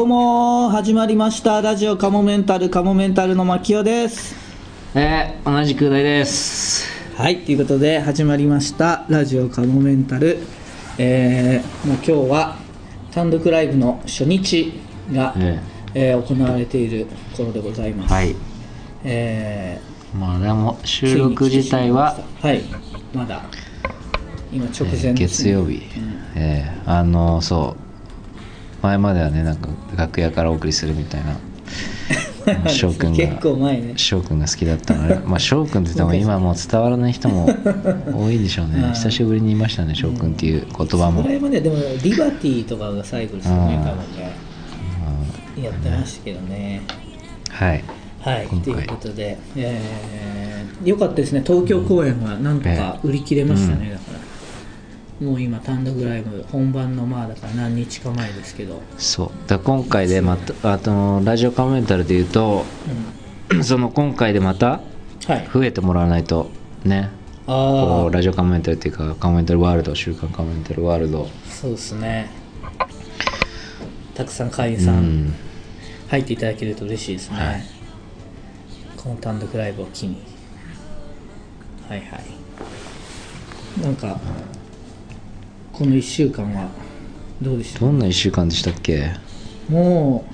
どうも始まりました。ラジオカモメンタルカモメンタルの牧雄です。えー、同じく大です。はいということで始まりました。ラジオカモメンタル。えー、もう今日は単独ライブの初日が、ええ。ー行われている頃でございます。はい。えまあでもー収録自体は、はい。まだ今直前えーですね。月曜日、えーあのそう前まではねなんか楽屋からお送りするみたいな。翔くんが結構前ね。翔くんが好きだったのね。まあ翔くんって言っても今もう伝わらない人も 多いでしょうね。うん久しぶりに言いましたね翔くんっていう言葉も、それまででもリバティとかが最後ですよねうん。多分ね。やってましたけどね。はい。はいということで、えー、よかったですね。東京公演はなんとか売り切れましたね、えだからもう今単独ライブ本番のまあだから何日か前ですけど、そう。だ今回でまたあとラジオカメンタルで言うとうん。その今回でまたはい。増えてもらわないとね。こあうラジオカメンタルっていうかカメンタルワールド週刊カメンタルワールドあそうですね。たくさん会員うさんん。入っていただけると嬉しいですね、はい。この単独ライブを機に。はいはい。なんかこの1週間はどうでした？どんな1週間でしたっけ？も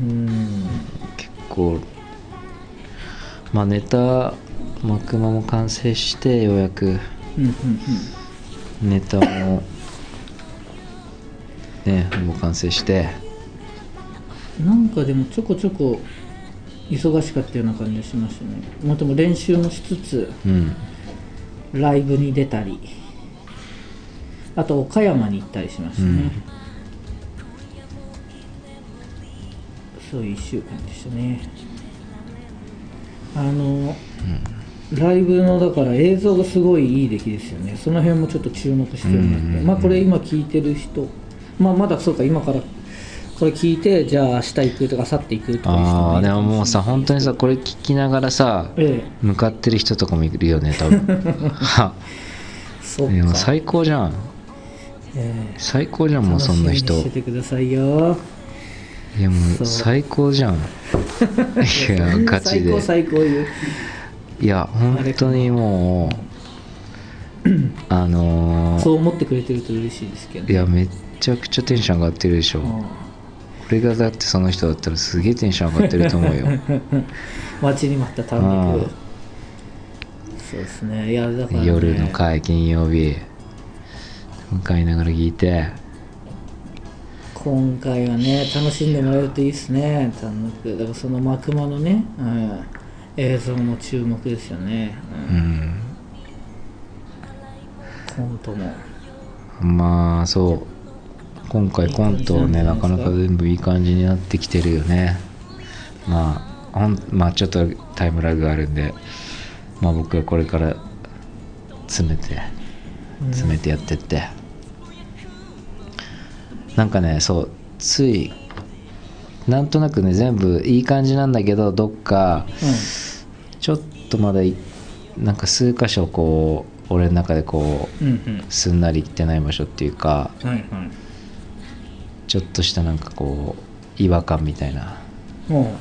ううーん。結構まあネタマクマも完成してようやく。うんうんネタもねもう完成して。うんなんかでもちょこちょこ忙しかったような感じがしましたね。もとも練習もしつつうん。ライブに出たりあと岡山に行ったりしましたね、うん。そういう1週間でしたね。あの、ライブのだから映像がすごいいい出来ですよね。その辺もちょっと注目してるなって、うん。うんうんまあこれ今聞いてる人まあまだそうか今からこれ聞いてじゃあ明日行くとか明後日行くとかああでももうさ本当にさこれ聞きながらさえ向かってる人とかもいるよね多分。そう最高じゃんええ。最高じゃんもうそんな人。楽しててくださいよ。いやもそう。う最高じゃん。いやガチで。最高最高言う。いや本当にもうあのそう思ってくれてると嬉しいですけどーいやめっちゃくちゃテンション上がってるでしょ。うん。俺がだってその人だったらすげえテンション上がってると思うよ。待ちに待った単独。あそうですね。いやだから、ね、夜の会金曜日向かいながら聞いて。今回はね楽しんでもらえるといいですね。だからその幕間のね、うん、映像も注目ですよね、うん。うんコントも。まあそう。今回コントねなかなか全部いい感じになってきてるよね。まあほんまあちょっとタイムラグがあるんで。まあ僕はこれから詰めて詰めてやってって、なんかねそうついなんとなくね全部いい感じなんだけどどっかちょっとまだいなんか数箇所こう俺の中でこううんうん。すんなりいってない場所っていうかうんはいはい。ちょっとしたなんかこう違和感みたいなも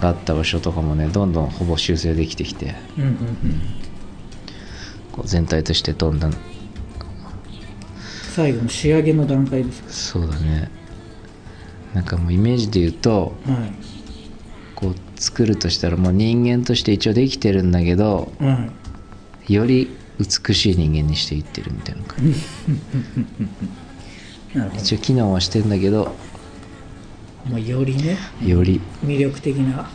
があった場所とかもねどんどんほぼ修正できてきてううんうんうん。こう全体としてどんどん最後の仕上げの段階です。かそうだね。なんかもうイメージで言うとはい。こう作るとしたらもう人間として一応できてるんだけどはい。より美しい人間にしていってるみたいな感じ。一応機能はしてんだけどどもうよりね。より。魅力的な。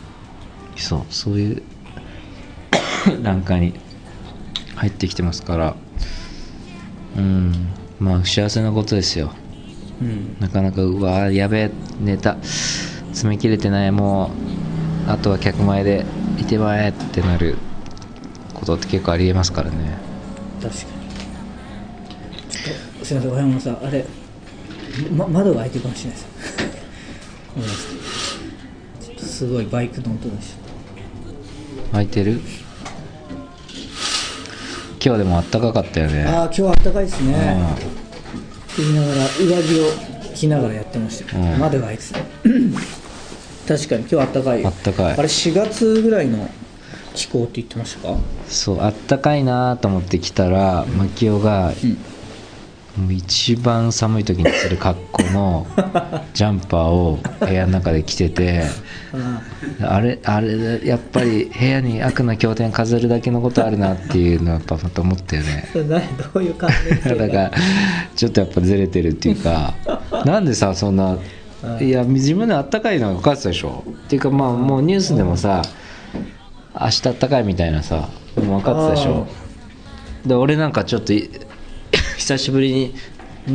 そう。そういう 段階に入ってきてますから。うんまあ幸せなことですよ。うん。なかなかうわーやべえネタ詰め切れてない。もうあとは客前でいてまえってなる。ことって結構ありえますからね。確かに。ちょっとすいません小山さん。あれ、ま、窓が開いてるかもしれないです。ちょっとすごいバイクの音でし空いてる？今日でもあったかかったよね。たああ今日は暖かいですね。って言いながら上着を着着ながらやってました。よ、うん。窓が開いてた確かに今日あったかいよ。あったかい。あれ4月ぐらいの気候って言ってましたか？そうあったかいなと思って来たら牧雄がうん。もう一番寒い時にする格好の ジャンパーを部屋の中で着ててああれあれやっぱり部屋に悪な経典飾るだけのことあるなっていうのはやっぱまた思ったよね。どういう関連性が だからちょっとやっぱずれてるっていうかなんでさそんなうん。いや自分であったかいのが分かってたでしょ。っていうかまあもうニュースでもさ明日あったかいみたいなさもう分かってたでしょ。で俺なんかちょっとい久しぶりに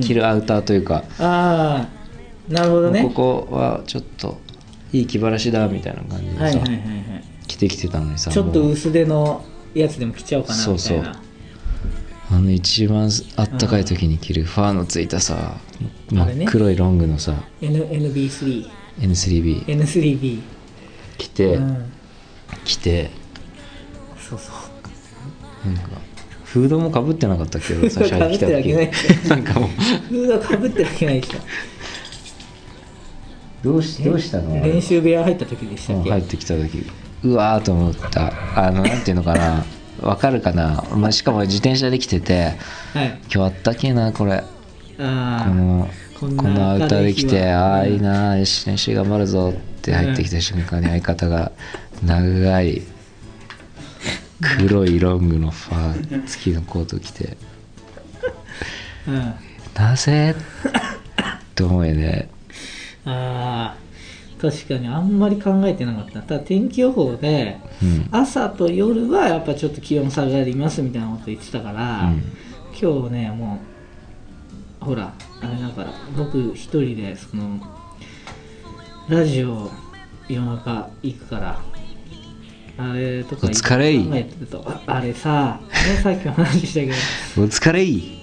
着るアウターというか、ああなるほどね。ここはちょっといい気晴らしだみたいな感じでさ、はいはいはいはい。着てきてたのにさちょっと薄手のやつでも着ちゃおうかなみたいな。そうそう。あの一番あったかい時に着るファーのついたさ真っ黒いロングのさ N NB3 N3B N3B 着て、うん。着て。そうそう。なんかフードもかぶってなかったっけ？ど最初に来た時。なんかもう。フードかぶってるわけないでしょどうしどうしたの？練習部屋入った時でしたっけ、うん入ってきた時。うわーと思った。あのなんていうのかな。わかるかな、まあ、しかも自転車で来ててはい。今日あったけえなこれ。あこのこんなアウターで来てああいいな練習頑張るぞって入ってきた瞬間に相方が長い 黒いロングのファー付きのコート着て。あうん。なぜ？って思うよね。あー確かにあんまり考えてなかった。ただ天気予報でうん。朝と夜はやっぱちょっと気温下がりますみたいなこと言ってたから、うん。今日ねもうほらあれだから僕一人でそのラジオ夜中行くからあれとかお疲れ考えてるとああれさ、ね、さっきも話したけどお疲れい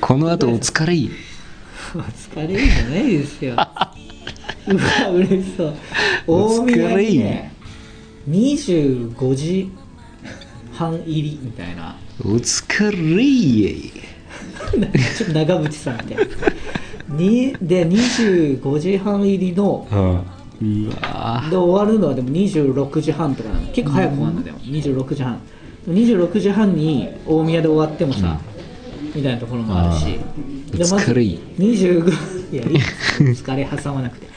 この後お疲れいお疲れいいじゃないですよ。うわ、嬉しそう。お大宮にね、25時半入りみたいな。お疲れいちょっと長渕さんみたいな。にで、25時半入りの、うわで終わるのはでも26時半とかなの。結構早く終わるのでも、26時半。26時半に大宮で終わってもさ、みたいなところもあるし。でまずお疲れい25いや 疲れ挟まなくて。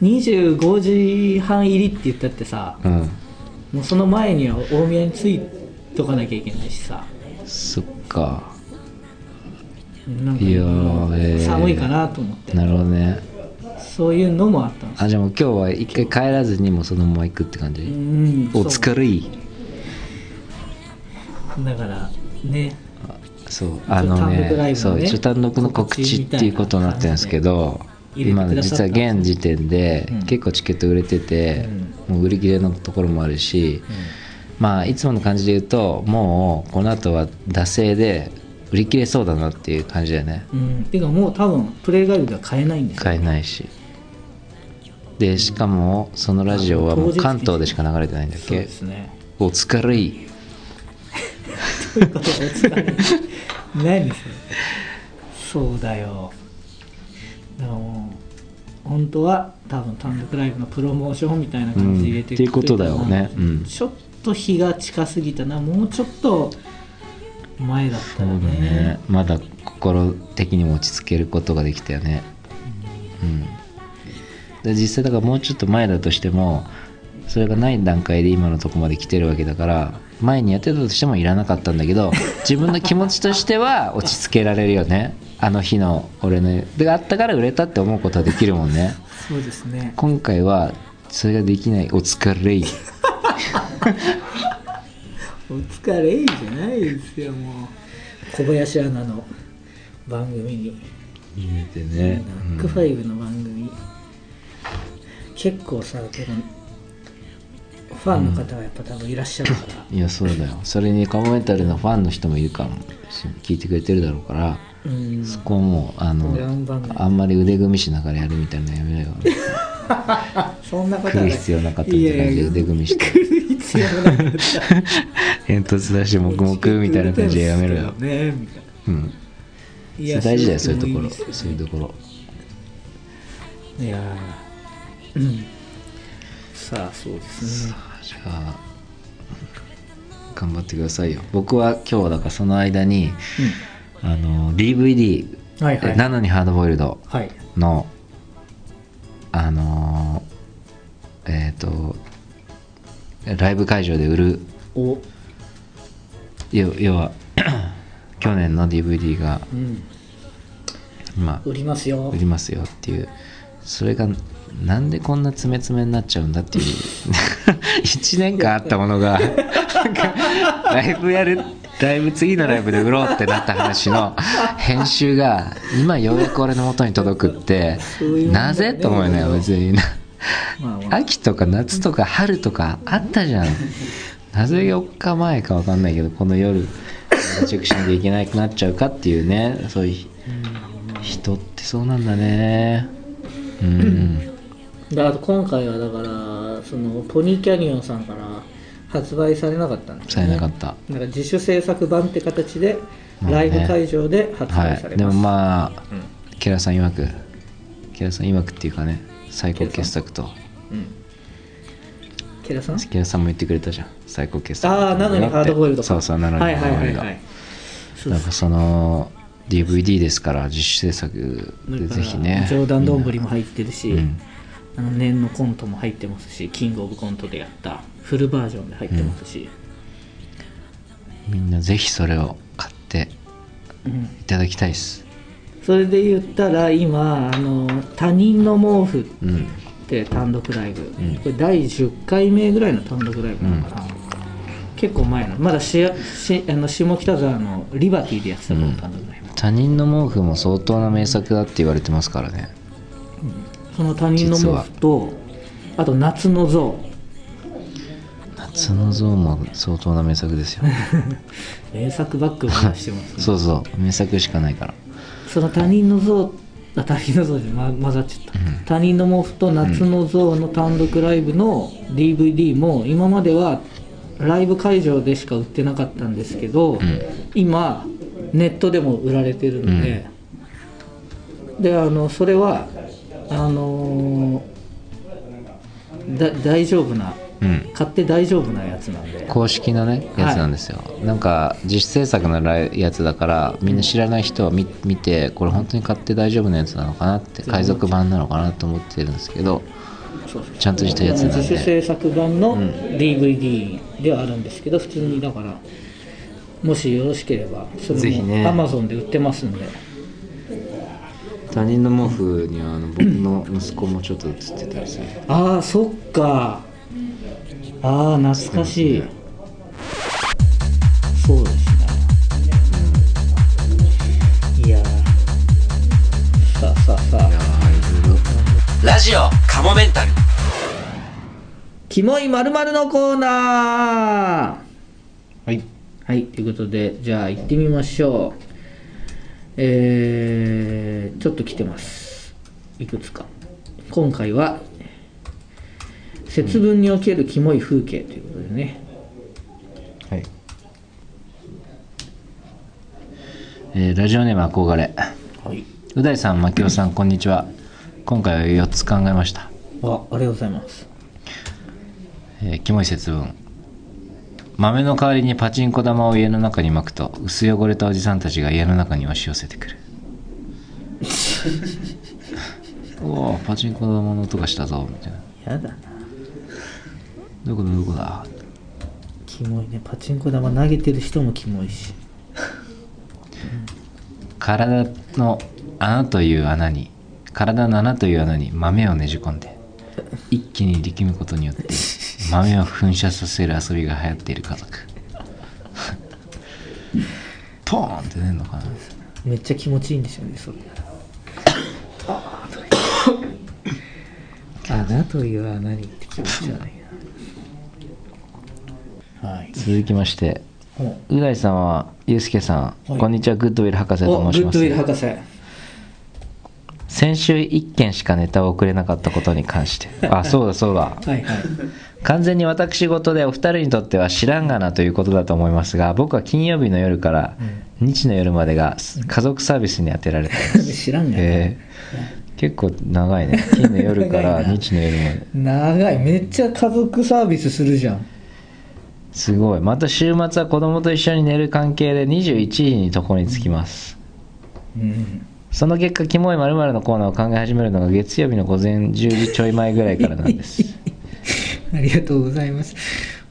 25時半入りって言ったってさうん。もうその前には大宮に着いとかなきゃいけないしさ。そっか。なんかいやーえー。寒いかなと思って。なるほどねそういうのもあったんですあじゃあもう今日は一回帰らずにもうそのまま行くって感じ、うんお疲れい。だからね。そうあの単独ライねそう一応単独の告知っていうことになってるんですけど今実は現時点でうん。結構チケット売れてて、もう売り切れのところもあるし、まあいつもの感じで言うともうこの後は惰性で売り切れそうだなっていう感じだよね。うん、うん、ていうかもう多分プレイガイドでは買えないんですよ。買えないしでしかもそのラジオはもう関東でしか流れてないんだっけ？ですね。お疲れ。いどういうこと？お疲れ。何それ？そうだよ。だからもう本当は多分単独ライブのプロモーションみたいな感じで入れてうん。っていうことだよね。うん。ちょっと日が近すぎたな。もうちょっと前だったらね。ね。まだ心的にも落ち着けることができたよね。うんで実際だからもうちょっと前だとしてもそれがない段階で今のとこまで来てるわけだから前にやってたとしてもいらなかったんだけど 自分の気持ちとしては落ち着けられるよね。あの日の俺のであったから売れたって思うことはできるもんね。そうですね。今回はそれができない。お疲れい。お疲れいいじゃないですよもう。小林アナの番組に。入れてね、ナックファイブの番組、結構さけどファンの方はやっぱ多分いらっしゃるから、いやそうだよ。それにカモメンタルのファンの人もいるかも。し聞いてくれてるだろうから、うん、そこはもうあのあんまり腕組みしながらやるみたいなのやめろよ。そんなこと来る必要なかったって感じで腕組みして。来る必要なかった。煙突出して黙々みたいな感じでやめろよ。ねみたいうん。大事だよそういうところ。そういうところ。いやーうん。さあそうですね。じゃあ頑張ってくださいよ。僕は今日だからその間にあの DVD「はいはい。なのにハードボイルドはい」のあのえっ、とライブ会場で売るお。要要は 去年の DVD がうん。今売りますよ。売りますよっていう。それがなんでこんな詰めになっちゃうんだっていう 1年間あったものがライブやるライブ次のライブで売ろうってなった話の編集が今ようやく俺の元に届くってなぜと思うよね別に。秋とか夏とか春とかあったじゃん。なぜ4日前か分かんないけどこの夜チェックしなきゃいけなくなっちゃうかっていうね。そういう人ってそうなんだね。うんであと今回はだからそのポニーキャニオンさんから発売されなかったんですね。れなかった。なんか自主制作版って形でライブ会場で発は売されます、い。でもまあうん。ケラさん曰くケラさん曰くっていうかね最高傑作と。うん。ケラさん？ケラさんも言ってくれたじゃん。最高傑作ああなのにハードボイルドか。そうそうなのにはいハードボイルド。はいはいはいそう。なんかその DVD ですから自主制作でぜひね。冗談どんぶりも入ってるし、うんあの年のコントも入ってますしキングオブコントでやったフルバージョンで入ってますし、みんなぜひそれを買ってうん。いただきたいです。それで言ったら今あの他人の毛布うんって単独ライブ、ん。これ第10回目ぐらいの単独ライブなのかな、結構前の。まだししあの下北沢のリバティでやってたこの単独ライブ、他人の毛布も相当な名作だって言われてますからねその他人の毛布とあと夏の像。夏の像も相当な名作ですよ。名作バッグを出してます、ね、そうそう。名作しかないから。その他人の像あ他人の像で、ま、混ざっちゃった、他人の毛布と夏の像の単独ライブの DVD も今まではライブ会場でしか売ってなかったんですけど、今ネットでも売られてるので、であのそれはあのーだ大丈夫なうん。買って大丈夫なやつなんで。公式なねやつなんですよ、なんか自主制作のやつだからみんな知らない人は見見てこれ本当に買って大丈夫なやつなのかなって海賊版なのかなと思ってるんですけどちゃんとしたやつなんで。自主制作版の DVD ではあるんですけど、普通にだからもしよろしければそれも Amazon で売ってますんで、他人の毛布にはあの僕の息子もちょっと写ってたりする。ああそっか。ああ懐かしい、そうですね、いやー。さあさあさあ。ラジオカモメンタル。キモいまるのコーナー。はい。はい、ということで、じゃあ行ってみましょう。えー、ちょっと来てます。いくつか。今回は、節分におけるキモい風景ということでね。はいえーラジオネーム憧れはい。う大さん牧雄さんこんにちは今回は4つ考えました、あ、ありがとうございます。えーキモい節分豆の代わりにパチンコ玉を家の中に巻くと薄汚れたおじさんたちが家の中に押し寄せてくる おおパチンコ玉の音がしたぞみたいなやだな。どこだどこだ？キモいね。パチンコ玉投げてる人もキモいし。体の穴という穴に体の穴という穴に豆をねじ込んで 一気に力むことによって豆を噴射させる遊びが流行っている家族ポーンって出るのかなめっちゃ気持ちいいんでしょうね、それ。穴という穴にって気持ち悪いな。はい。続きましておう大さんはゆうすけさん、はいこんにちはグッドウィル博士おと申しまグッドウィルす博士。先週1件しかネタを送れなかったことに関してあそうだそうだはいはい。完全に私事でお二人にとっては知らんがなということだと思いますが僕は金曜日の夜から日の夜までが家族サービスに充てられています、知らんがな。えー結構長いね。金の夜から日の夜まで。長い。めっちゃ家族サービスするじゃん。すごい。また週末は子供と一緒に寝る関係で21時に床に着きます。うん。その結果キモい〇〇のコーナーを考え始めるのが月曜日の午前10時ちょい前ぐらいからなんです ありがとうございます。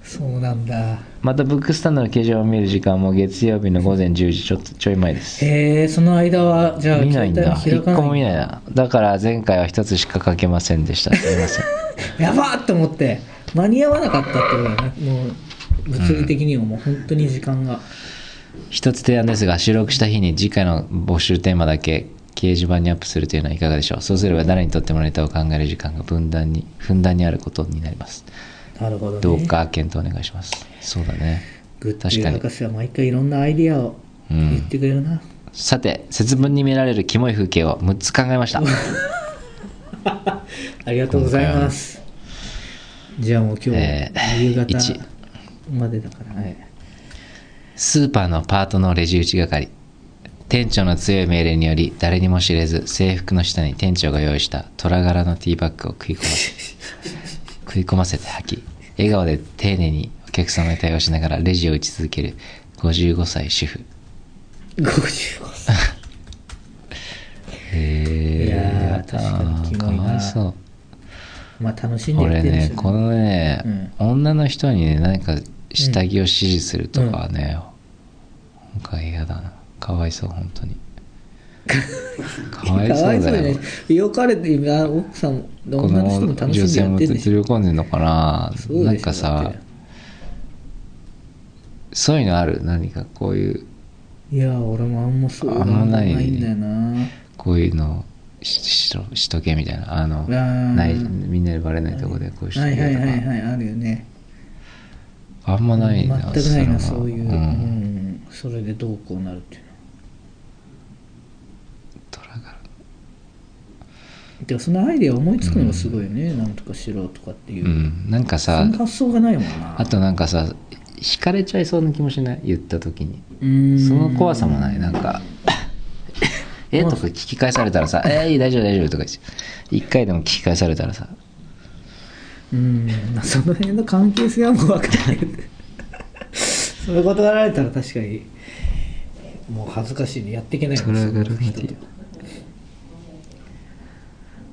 そうなんだ。またブックスタンドの掲示板を見る時間も月曜日の午前10時ちょっとちょい前です。へえその間はじゃあ見ないんだ。一個も見ないな。だから前回は一つしか書けませんでした。すいません。やばーって思って。間に合わなかったってことだよねもう物理的にはもう本当に時間が、一つ提案ですが収録した日に次回の募集テーマだけ掲示板にアップするというのはいかがでしょう？そうすれば誰にとってもネタを考える時間が分断にふんだんにあることになります。なるほどね。どうか検討お願いします。そうだね。グッ確か博士は毎回いろんなアイディアをうん。言ってくれるな、さて節分に見られるキモい風景を6つ考えました。ありがとうございます。じゃあもう今日、えー夕方一。までだからはい。スーパーのパートのレジ打ち係店長の強い命令により誰にも知れず制服の下に店長が用意した虎柄のティーバッグを食い込ませ 食い込ませて吐き笑顔で丁寧にお客様に対応しながらレジを打ち続ける55歳主婦。55歳。へえいやー確かにかわいそう。まあ楽しんでるんですよねこのね、女の人にね何か下着を指示するとかはね、なんか嫌だなかわいそう本当に。かわいそうだよ。ねよ。かれて今奥さんこ女の人もの楽しんで女性もやってるんでしょ喜んでんのかななんかださそういうのある？何かこういういや俺もあんまそういうのあんまないんだよな。こういうのししとしとけみたいな。あのないみんなにバレないとこでこうしとはいはいけとか、はいはいあるよね。あんまないな全くないなのそういう、ううんん。それでどうこうなるっていうの虎柄でもそのアイデア思いつくのがすごいよね、なんとかしろとかっていう、うん。なんかそさの発想がないもんな。あとなんかさ惹かれちゃいそうな気もしない？言った時に。その怖さもない。なんか「え？とか聞き返されたらさ「えー、大丈夫大丈夫」とか一回でも聞き返されたらさ。うん。まあその辺の関係性はもう分かんない。そういうことがられたら確かにもう恥ずかしいね。やっていけないもんそれはそんな人とガラガラ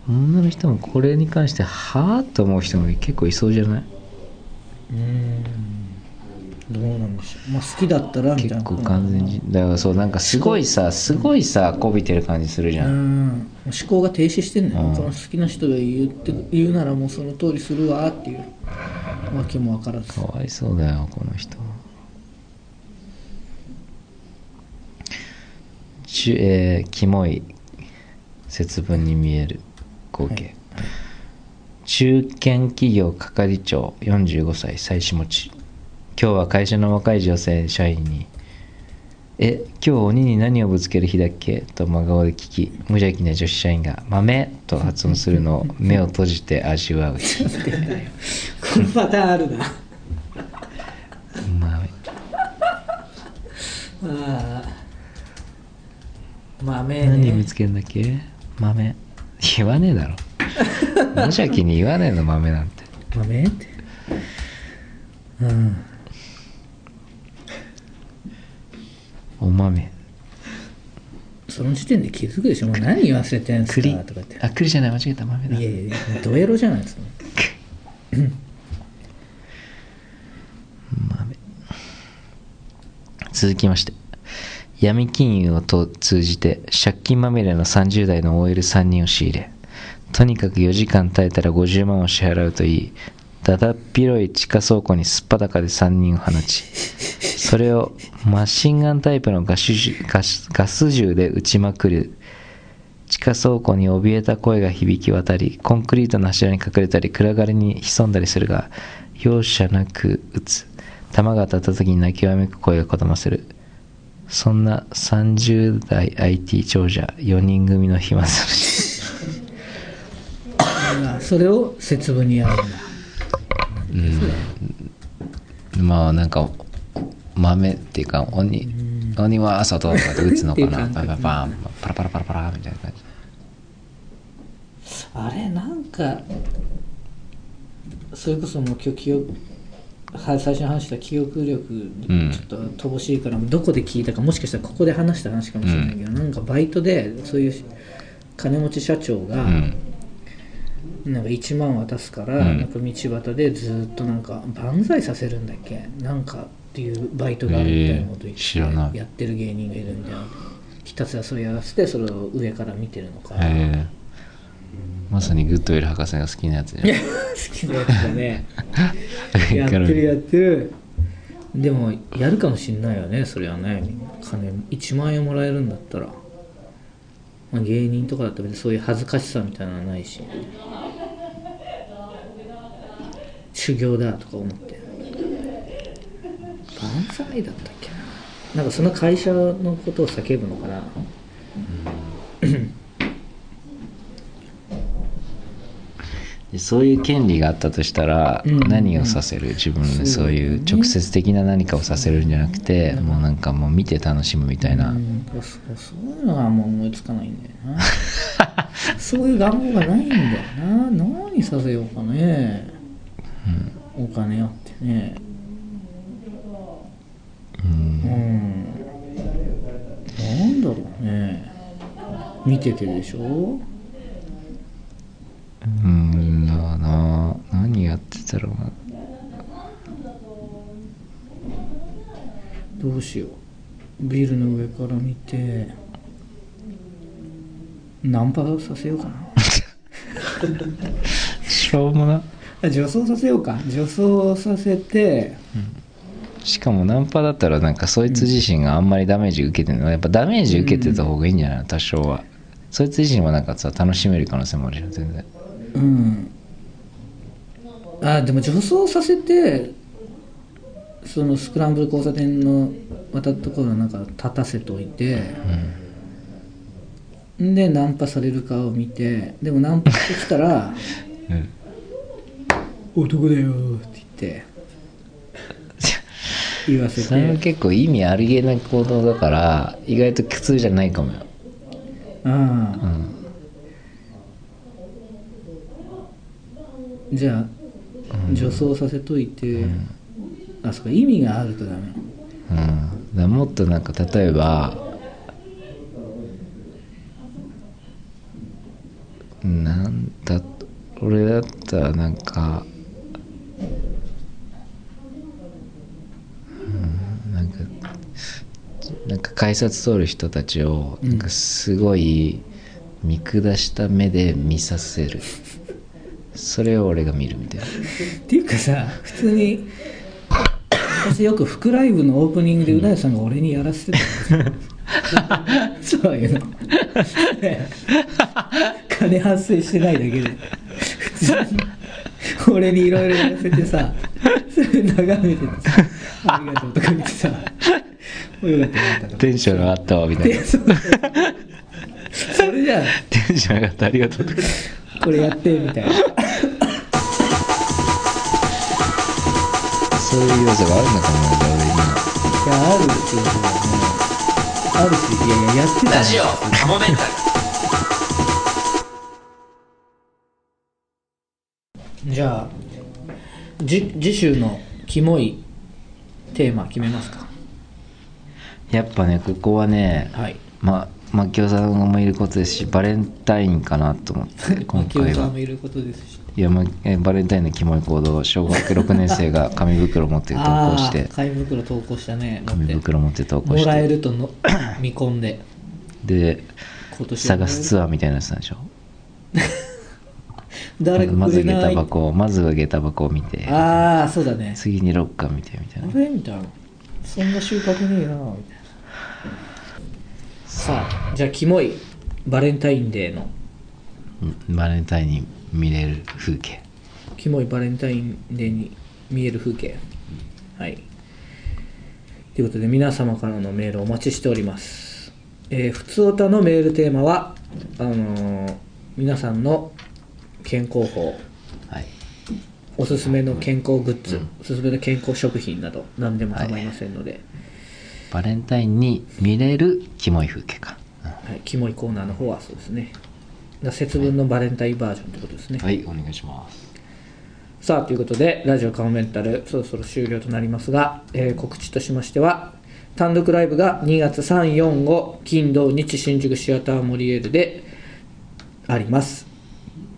女の人もこれに関してはあと思う人も結構いそうじゃない？うん。どうなんでしょう。まあ好きだったらみたいな結構完全に。だからそうなんかすごいさすごいさこびてる感じするじゃうん。ん思考が停止してんのよ、うん。その好きな人が言って言うならもうその通りするわっていう。わけも分からず。かわいそうだよこの人。ちゅえーキモい節分に見える光景、中堅企業係長45歳妻子持ち。今日は会社の若い女性社員に「え今日鬼に何をぶつける日だっけ?」と真顔で聞き無邪気な女子社員が「豆」と発音するのを目を閉じて味わう。日このパターンあるな。豆あ。あ。豆ね。何ぶつけんだっけ？豆言わねえだろ。無邪気に言わねえの豆なんて。豆って？うん。お豆。その時点で気づくでしょ？もう何言わせてんす栗。かとかって。あ栗じゃない間違えた豆だ。いやいやドエロじゃないですか。豆。続きまして闇金融を通じて借金まみれの30代の OL3 人を仕入れ。とにかく4時間耐えたら50万を支払うといい。だだっ広い地下倉庫にすっぱだかで3人を放ち。それをマシンガンタイプのガス銃ガスガス銃で撃ちまくる。地下倉庫に怯えた声が響き渡りコンクリートの柱に隠れたり暗がりに潜んだりするが容赦なく撃つ。弾が当たった時に泣きわめく声がこだまする。そんな30代 IT 長者4人組の暇つぶし。あそれを節分にやるんだ。まあなんか豆っていうか鬼鬼は外とかで撃つのかな。っていう感覚パンパン。パンパラパラパラパラみたいな感じ。あれなんかそれこそもう今日記憶は最初に話した記憶力ん。ちょっと乏しいから、どこで聞いたかもしかしたらここで話した話かもしれないけど、なんかバイトでそういう金持ち社長が、うん。なんか1万渡すから、うん。なんか道端でずっとなんか万歳させるんだっけ？なんかっていうバイトがあるみたいなこと言って、やってる芸人がいるみたいなひたすらそれやらせてそれを上から見てるのか、へえまさにグッドウェル博士が好きなやつじゃん。好きなやつだね やってる やってる。でもやるかもしんないよねそれはね。金1万円もらえるんだったら、まあ、芸人とかだったら別にそういう恥ずかしさみたいなのはないし。修行だとか思って。万歳だったっけな。なんかその会社のことを叫ぶのかな。でそういう権利があったとしたらうん。何をさせる？自分でそういう直接的な何かをさせるんじゃなくてもうなんかもう見て楽しむみたいな。うん。そうそういうのはもう思いつかないんだよな。そういう願望がないんだよな。何させようかね、お金あってね。うん。なんだろうね。見ててでしょたろうなどうしよう。ビルの上から見てナンパさせようかな。しょうもな。あ女装させようか。女装させてしかもナンパだったらなんかそいつ自身があんまりダメージ受けてるの。やっぱダメージ受けてた方がいいんじゃないの？多少は。そいつ自身もなんかさ楽しめる可能性もあるじゃん全然。うんあでも女装させてそのスクランブル交差点の渡ったところなんか立たせておいて、ん、でナンパされるかを見てでもナンパしてきたら うん「男だよ」って言って言わせそれもて結構意味ありげな行動だから意外と苦痛じゃないかもよ。ああ。うん。じゃあ女装させといて、あそこ意味があるとダメ。うん、だもっとなんか例えばなんだ俺だったらなんかうんなんかなんか改札通る人たちをなんかすごい見下した目で見させる、それを俺が見るみたいな。っていうかさ普通に私よく福ライブのオープニングでう大さんが俺にやらせてた。んですよそういうの。金発生してないだけで。普通に俺にいろいろやらせてさそれ眺めててさ「ありがとう」とか言ってさ「よかったよかった」とか。テンション上がったわみたいな。それじゃあ。テンション上がったありがとうとか。これやってみたいなそういう要素があるのかもね俺にはいやあるっていうことだねあるしいやいややってたラジオカモメンタル。じゃあじ次週のキモいテーマ決めますか。やっぱねここはねはい。まマキオさんもいることですしバレンタインかなと思って今清回は。さんもいることですしいや、まえバレンタインのキモい行動小学6年生が 紙袋持って投稿して紙袋投稿したね。紙て袋持って投稿しもらえてるとの 見込んで。で探すツアーみたいなやつなんでしょ？誰かまず下駄箱をまずは下駄箱を見て。ああそうだね。次にロッカー見てみたいな。あれみたいな。そんな収穫ねえなみたいな。さあじゃあキモいバレンタインデーの。うんバレンタインに見れる風景。キモいバレンタインデーに見える風景。はい。ということで皆様からのメールお待ちしております。えー、ふつおたのメールテーマはあのー皆さんの健康法。はい。おすすめの健康グッズ、おすすめの健康食品など何でも構いませんので、バレンタインに見れるキモい風景か、うん。はい。キモいコーナーの方はそうですね。だ節分のバレンタインバージョンということですね、はいお願いします。さあということでラジオカモメンタルそろそろ終了となりますが、えー告知としましては単独ライブが2月345金土日新宿シアターモリエールであります。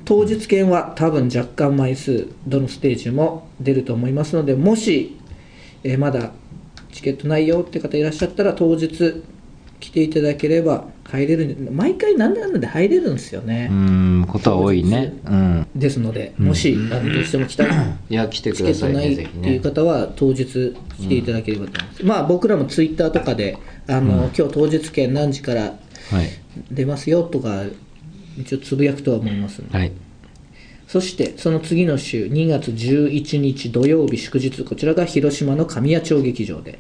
当日券は多分若干枚数どのステージも出ると思いますのでもし、えーまだチケットないよって方いらっしゃったら当日来ていただければ入れる毎回なんだかんだで入れるんですよね。う、んことは多いね。うんですのでもし、あのどうしても来たいいや来てチくださいケットないっていうね方は当日来ていただければと思います、まあ僕らもツイッターとかであの、今日当日券何時からはい。出ますよとか一応つぶやくとは思いますので、はい。そしてその次の週2月11日土曜日祝日こちらが広島の神谷町劇場で。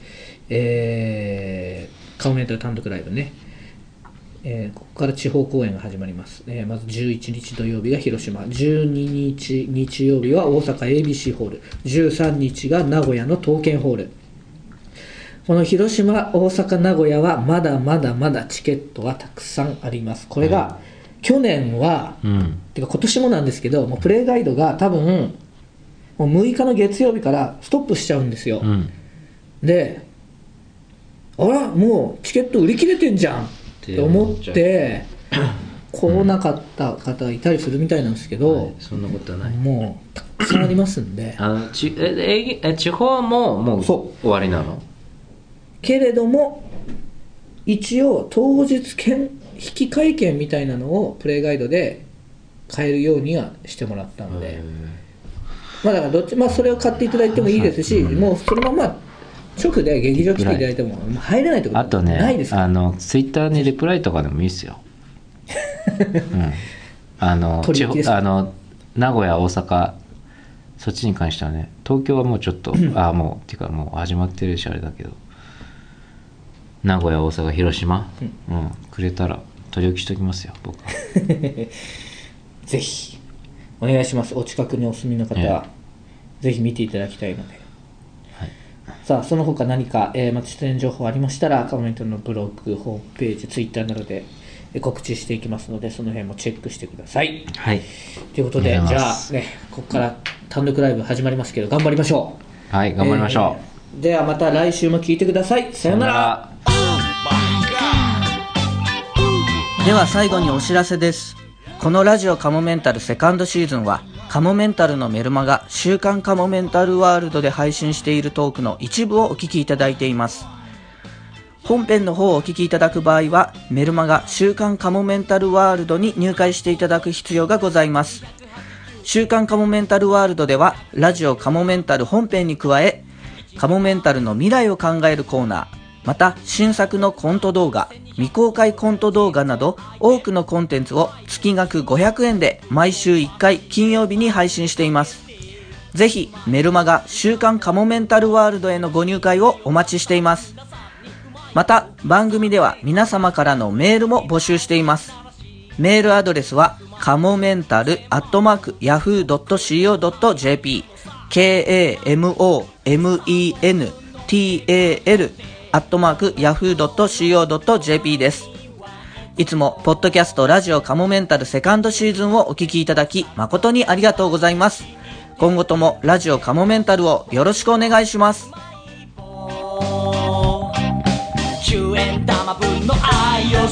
えー、カモメンタル単独ライブねえーここから地方公演が始まります、えーまず11日土曜日が広島。12日日曜日は大阪 ABC ホール。13日が名古屋の刀剣ホール。この広島大阪名古屋はまだまだまだチケットはたくさんあります。これが、去年はうん。てか今年もなんですけどもうプレイガイドが多分もう6日の月曜日からストップしちゃうんですよ、うん。であらもうチケット売り切れてんじゃんって。思って来なかった方がいたりするみたいなんですけど、そんなことはない。もうたくさんありますんで。あのちえええ地方ももうそ終わりなの？けれども一応当日券引き換え券みたいなのをプレイガイドで買えるようにはしてもらったので、まあだからどっち、まあ、それを買っていただいてもいいですし、もうそのまま直で劇場来ていただいても、まあ入れないってことあとねないですあのツイッターにリプライとかでもいいっすよ、うん、あの地方あの名古屋大阪そっちに関してはね東京はもうちょっと あもうっていうかもう始まってるしあれだけど。名古屋大阪広島、うん。くれたら取り置きしときますよ僕は。ぜひお願いします。お近くにお住みの方は、ぜひ見ていただきたいので、さあその他何か、えーまた出演情報ありましたらコメントのブログホームページツイッターなどでえー告知していきますのでその辺もチェックしてください。はい。ということでじゃあねここから単独ライブ始まりますけど頑張りましょう。はい頑張りましょう、えーではまた来週も聞いてください。さようなら。では最後にお知らせです。このラジオカモメンタルセカンドシーズンはカモメンタルのメルマガ週刊カモメンタルワールドで配信しているトークの一部をお聞きいただいています。本編の方をお聞きいただく場合はメルマガ週刊カモメンタルワールドに入会していただく必要がございます。週刊カモメンタルワールドではラジオカモメンタル本編に加えカモメンタルの未来を考えるコーナーまた新作のコント動画未公開コント動画など多くのコンテンツを月額500円で毎週1回金曜日に配信しています。ぜひメルマガ週刊カモメンタルワールドへのご入会をお待ちしています。また番組では皆様からのメールも募集しています。メールアドレスはカモメンタルアットマーク yahoo.co.jp k-a-m-o-m-e-n-t-a-l アットマーク yahoo.co.jp ですいつも、ポッドキャストラジオカモメンタルセカンドシーズンをお聞きいただき、誠にありがとうございます。今後ともラジオカモメンタルをよろしくお願いします。10円玉分の愛を